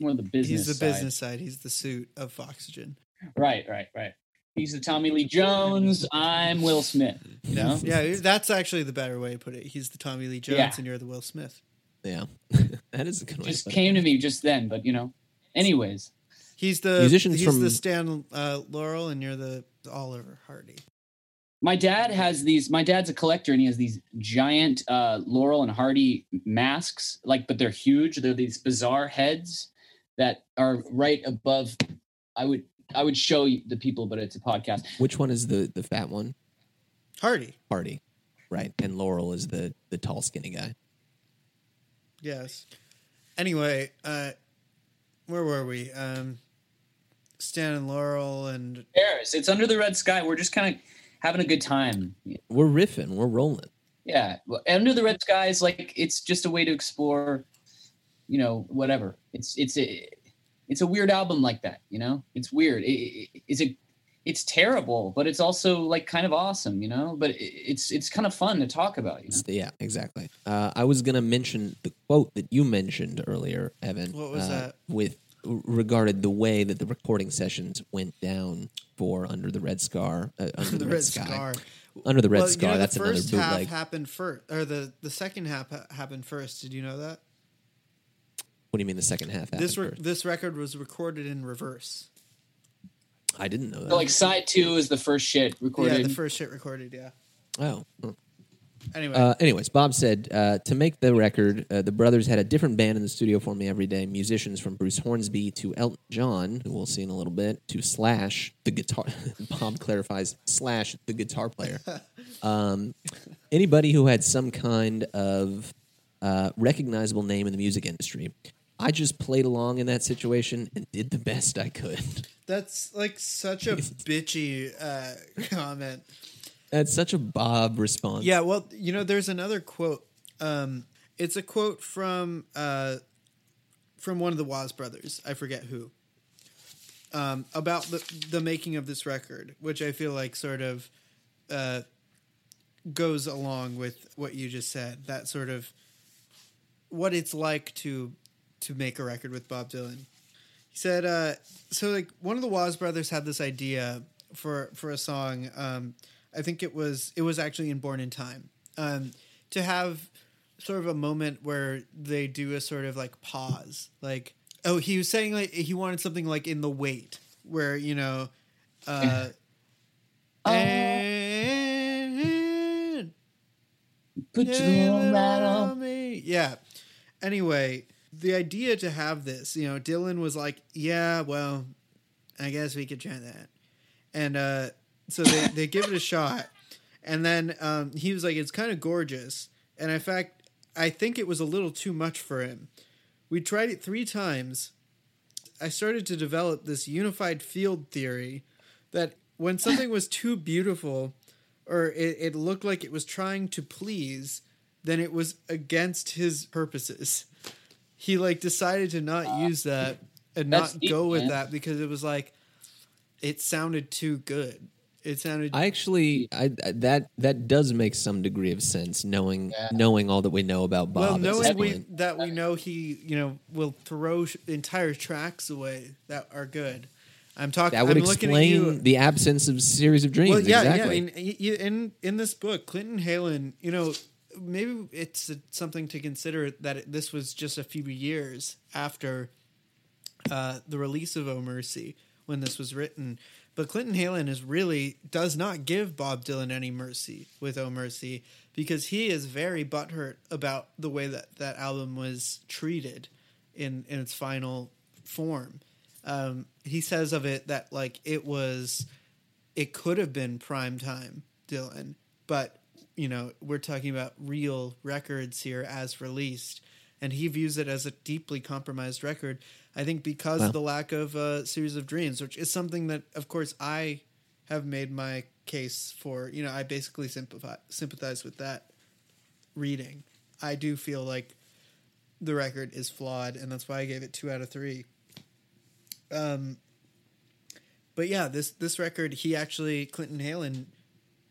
More of the business. he's the side. business side he's the suit of foxygen Right, right, right. He's the Tommy Lee Jones. I'm Will Smith. You know? yeah that's actually the better way to put it he's the tommy lee jones Yeah. and you're the will smith yeah, that is a good one. just came to me just then, but you know. Anyways, He's the Musicians he's from- the Stan uh, Laurel, and you're the Oliver Hardy. my dad has these. My dad's a collector, and he has these giant uh, Laurel and Hardy masks. Like, but they're huge. They're these bizarre heads that are right above. I would I would show you the people, but it's a podcast. Which one is the the fat one? Hardy. Hardy, right? And Laurel is the the tall, skinny guy. Yes. Anyway, uh, where were we? Um, Stan and Laurel and Paris. It's under the red sky. We're just kind of having a good time. We're riffing, we're rolling. Yeah, well, under the red sky is like it's just a way to explore, you know, whatever. It's it's a it's a weird album like that. You know, it's weird. It, it, it's a it's terrible, but it's also like kind of awesome. You know, but it, it's it's kind of fun to talk about. You know? Yeah, exactly. Uh, I was gonna mention the quote that you mentioned earlier, Evan. What was uh, that? With regarded the way that the recording sessions went down for Under the Red Scar, uh, Under the, Red, Sky. Scar. Under the Red well, Scar. you know, that's the another first half bootleg. happened first, or the the second half ha- happened first. Did you know that? What do you mean the second half? This re- this record was recorded in reverse. I didn't know that. So, like side two is the first shit recorded. Yeah, the first shit recorded. Yeah. oh. huh. Anyway, Uh, anyways, Bob said uh, to make the record, uh, the brothers had a different band in the studio for me every day. Musicians from Bruce Hornsby to Elton John, who we'll see in a little bit, to Slash, the guitar. Bob clarifies Slash, the guitar player. Um, anybody who had some kind of uh, recognizable name in the music industry. I just played along in that situation and did the best I could. that's like such a bitchy uh, comment. That's such a Bob response. Yeah, well, you know, there's another quote. Um, it's a quote from uh, from one of the Was brothers. I forget who. Um, about the the making of this record, which I feel like sort of uh, goes along with what you just said. That sort of what it's like to to make a record with Bob Dylan. He said, uh, so like one of the Was brothers had this idea for for a song. Um, I think it was it was actually in Born in Time um, to have sort of a moment where they do a sort of like pause, like oh he was saying like he wanted something like in the wait where you know. Uh, Oh. and Put you on right on. me. Yeah. Anyway, the idea to have this, you know, Dylan was like, "Yeah, well, I guess we could try that," and uh, so they they give it a shot, and then um, he was like, "It's kind of gorgeous," and in fact, I think it was a little too much for him. We tried it three times. I started to develop this unified field theory that when something was too beautiful or it, it looked like it was trying to please, then it was against his purposes. He like decided to not uh, use that and not deep, go with man. that because it was like it sounded too good. It sounded I actually, I, I that that does make some degree of sense, knowing Yeah. knowing all that we know about Bob. well knowing we, that we know he you know will throw sh- entire tracks away that are good. I'm talking. that would I'm looking at you. explain the absence of series of dreams. Well, yeah, exactly. yeah. I mean, y- y- in in this book, Clinton Heylin, you know, maybe it's something to consider that this was just a few years after uh, the release of "Oh Mercy" when this was written. But Clinton Heylin is really does not give Bob Dylan any mercy with "Oh Mercy" because he is very butthurt about the way that that album was treated in in its final form. Um, he says of it that like it was it could have been prime time Dylan, but you know, we're talking about real records here as released. And he views it as a deeply compromised record. I think because Wow. of the lack of a series of dreams, which is something that, of course, I have made my case for. You know, I basically sympathize sympathize with that reading. I do feel like the record is flawed, and that's why I gave it two out of three. Um, but yeah, this this record, he actually Clinton Heylin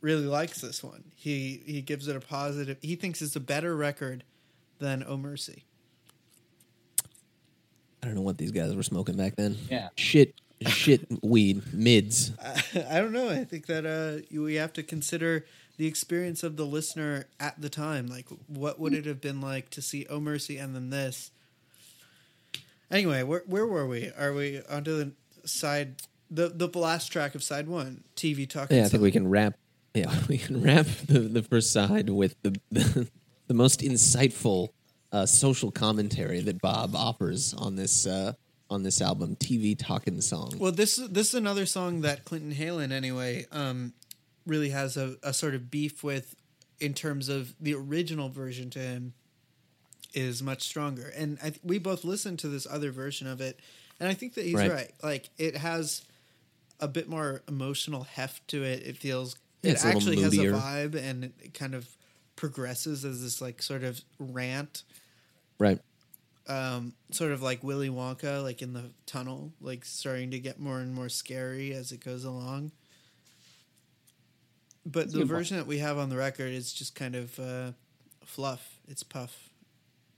really likes this one. He he gives it a positive. He thinks it's a better record than Oh Mercy. I don't know what these guys were smoking back then. Yeah. Shit, shit, weed, mids. I, I don't know. I think that uh, you- we have to consider the experience of the listener at the time. Like, what would it have been like to see Oh Mercy and then this? Anyway, where where were we? Are we onto the side? The the last track of side one, TV talking. Yeah, I think we can wrap. Yeah, we can wrap the, the first side with the the, the most insightful uh, social commentary that Bob offers on this uh, on this album, TV talking song. Well, this is this is another song that Clinton Heylin anyway um, really has a, a sort of beef with in terms of the original version to him is much stronger. And I, we both listened to this other version of it, and I think that he's right. Right. Like it has a bit more emotional heft to it. It feels it it's actually has a vibe, and it, it kind of progresses as this like sort of rant, Right. um, sort of like Willy Wonka, like in the tunnel, like starting to get more and more scary as it goes along. But That's the good point. version that we have on the record is just kind of uh, fluff. It's puff.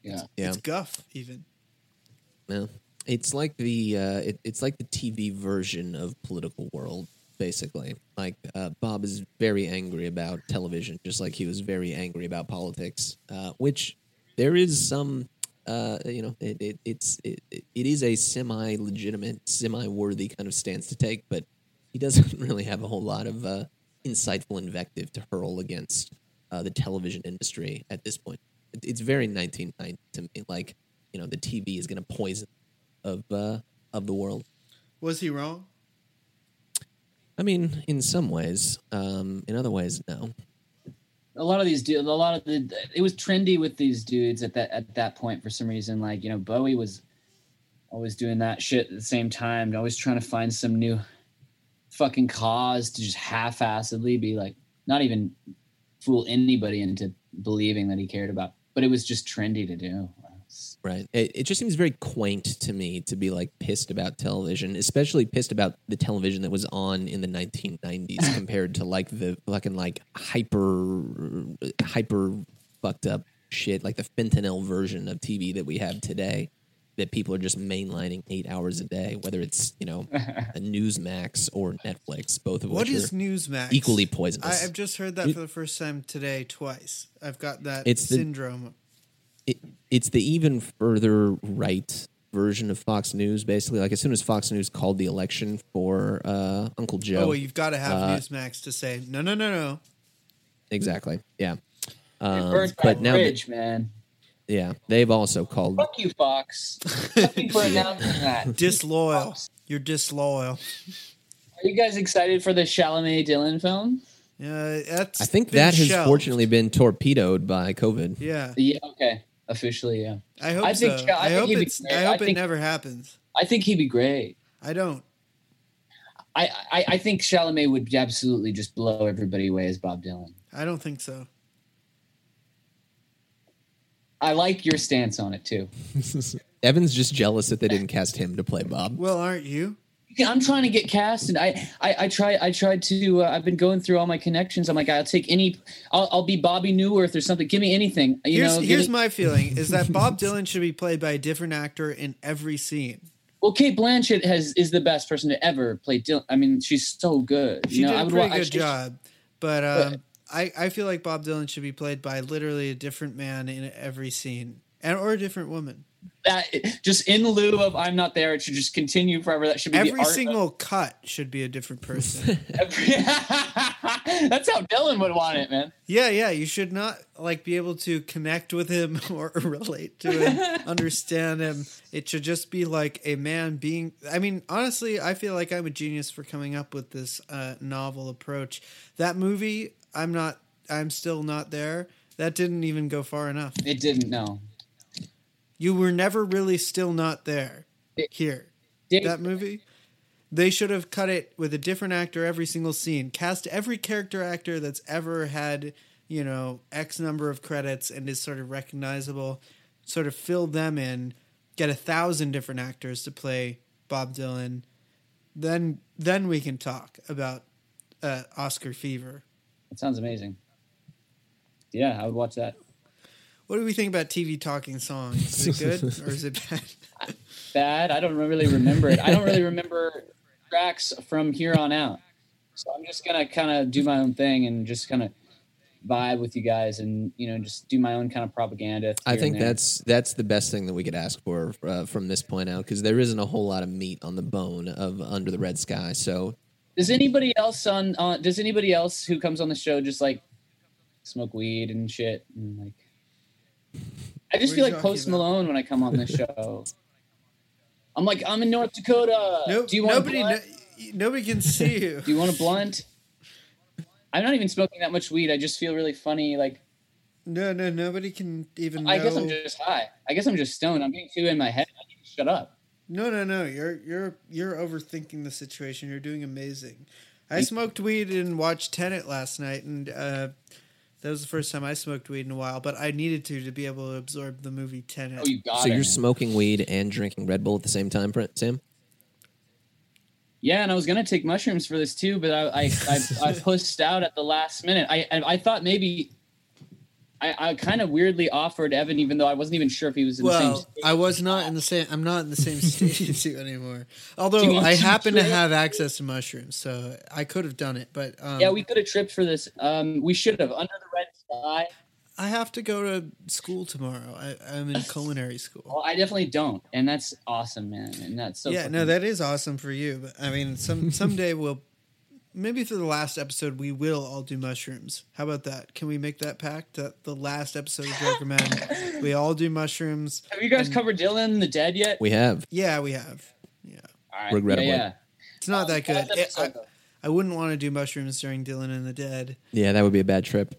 Yeah. Yeah. It's guff even. Yeah. It's like the uh, it, it's like the TV version of Political World, basically. Like uh, Bob is very angry about television, just like he was very angry about politics. Uh, which there is some, uh, you know, it, it, it's it, it is a semi legitimate, semi worthy kind of stance to take, but he doesn't really have a whole lot of uh, insightful invective to hurl against uh, the television industry at this point. It, it's very 1990 to me. Like, you know, the TV is going to poison of uh, of the world. Was he wrong? I mean, in some ways, um, in other ways, no. a lot of these dudes, a lot of the, it was trendy with these dudes at that at that point for some reason. Like you know, Bowie was always doing that shit at the same time, always trying to find some new fucking cause to just half-assedly be like, not even fool anybody into believing that he cared about. But it was just trendy to do. Right. It, it just seems very quaint to me to be like pissed about television, especially pissed about the television that was on in the 1990s compared to like the fucking like hyper, hyper fucked up shit, like the fentanyl version of TV that we have today that people are just mainlining eight hours a day, whether it's, you know, a Newsmax or Netflix, both of What which is are Newsmax? equally poisonous. I, I've just heard that It- for the first time today, twice. I've got that It's the- syndrome. It, it's the even further right version of Fox News. Basically, like as soon as Fox News called the election for uh, Uncle Joe, Oh, well, you've got to have uh, Newsmax to say no, no, no, no. exactly, yeah. It Um, burnt but that now, that- bridge, man. yeah, they've also called. Fuck you, Fox. Fuck you for announcing that. Disloyal. Fox. You're disloyal. Are you guys excited for the Chalamet Dylan film? Yeah, that's. I think that has shelved. fortunately been torpedoed by COVID. Yeah, Yeah. Okay. Officially, yeah. I hope I think so. Shel- I I, think hope it's. great. I I hope it never happens. I think he'd be great. I don't. I, I, I think Chalamet would absolutely just blow everybody away as Bob Dylan. I don't think so. I like your stance on it too. Evan's just jealous that they didn't cast him to play Bob. Well, aren't you? I'm trying to get cast, and I, I, I try, I tried to. Uh, I've been going through all my connections. I'm like, I'll take any. I'll, I'll be Bobby Neuwirth or something. Give me anything. You here's know. here's me- my feeling: is that Bob Dylan should be played by a different actor in every scene. well, Cate Blanchett has is the best person to ever play Dylan. I mean, she's so good. She you know, did I a pretty I good should- job, but um, I I feel like Bob Dylan should be played by literally a different man in every scene, and or a different woman. That just in lieu of I'm not there, it should just continue forever. That should be the Every art of- single cut should be a different person. Every- That's how Dylan would want it, man. yeah, yeah. You should not like be able to connect with him or relate to him, understand him. It should just be like a man being. I mean, honestly, I feel like I'm a genius for coming up with this uh, novel approach. That movie, I'm not. I'm still not there. That didn't even go far enough. It didn't know. You were never really still not there. Here, that movie. They should have cut it with a different actor every single scene. Cast every character actor that's ever had, you know, X number of credits and is sort of recognizable. Sort of fill them in. Get a thousand different actors to play Bob Dylan. Then, then we can talk about uh, Oscar fever. It sounds amazing. Yeah, I would watch that. What do we think about TV talking songs? Is it good or is it bad? Bad. I don't really remember it. I don't really remember tracks from here on out. So I'm just gonna kind of do my own thing and just kind of vibe with you guys and you know just do my own kind of propaganda. I think that's that's the best thing that we could ask for uh, from this point out because there isn't a whole lot of meat on the bone of Under the Red Sky. So Does anybody else on? Uh, does anybody else who comes on the show just like smoke weed and shit? And like, I just feel like Post about? Malone when I come on this show. I'm like, I'm in North Dakota. No, do you want nobody, no, nobody can see you. Do you want a blunt? I'm not even smoking that much weed. I just feel really funny. Like No, no, nobody can even. Know. I guess I'm just high. I guess I'm just stoned. I'm getting too in my head. I need to shut up. No, no, no. You're you're you're overthinking the situation. You're doing amazing. I smoked weed and watched Tenet last night, and uh, that was the first time I smoked weed in a while. But I needed to to be able to absorb the movie Tenet. Oh, you got So it. you're smoking weed and drinking Red Bull at the same time, Sam? Yeah, and I was gonna take mushrooms for this too, but I I I, I pushed out at the last minute. I I, I thought maybe. I, I kind of weirdly offered Evan, even though I wasn't even sure if he was in the same. Well. I was not in the same. I'm not in the same state as anymore. Although I happen to have access to mushrooms, so I could have done it. But um, yeah, we could have tripped for this. Um, we should have under the red sky. I have to go to school tomorrow. I, I'm in culinary school. Well, I definitely don't, and that's awesome, man. And that's so. yeah, no, that is awesome for you. But I mean, some someday we'll maybe for the last episode we will all do mushrooms. How about that? Can we make that pact that the last episode of Joker Man we all do mushrooms? Have you guys and- covered Dylan the Dead yet? We have. Yeah, we have. Yeah, All right. Regrettably. Yeah, yeah. it's not that good. Last It- I. I wouldn't want to do mushrooms during Dylan and the Dead. Yeah, that would be a bad trip.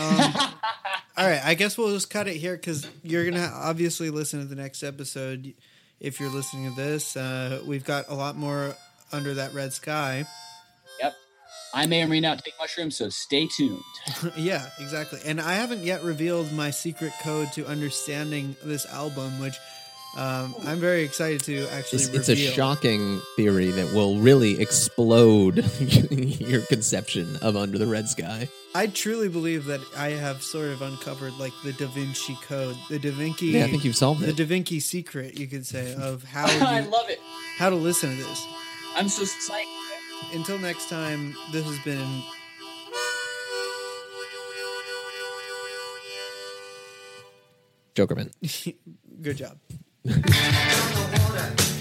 Um, all right, I guess we'll just cut it here because you're gonna obviously listen to the next episode if you're listening to this. Uh, we've got a lot more under that red sky. Yep. I may or may not take mushrooms, so stay tuned. yeah, exactly. And I haven't yet revealed my secret code to understanding this album, which um, I'm very excited to actually It's, it's a shocking theory that will really explode your conception of Under the Red Sky. I truly believe that I have sort of uncovered like the Da Vinci Code, the Da Vinci, Yeah, I think you've solved the it. Da Vinci secret, you could say, of how I love it. how to listen to this. I'm so psyched. Until next time, this has been Jokerman. good job. Down the water,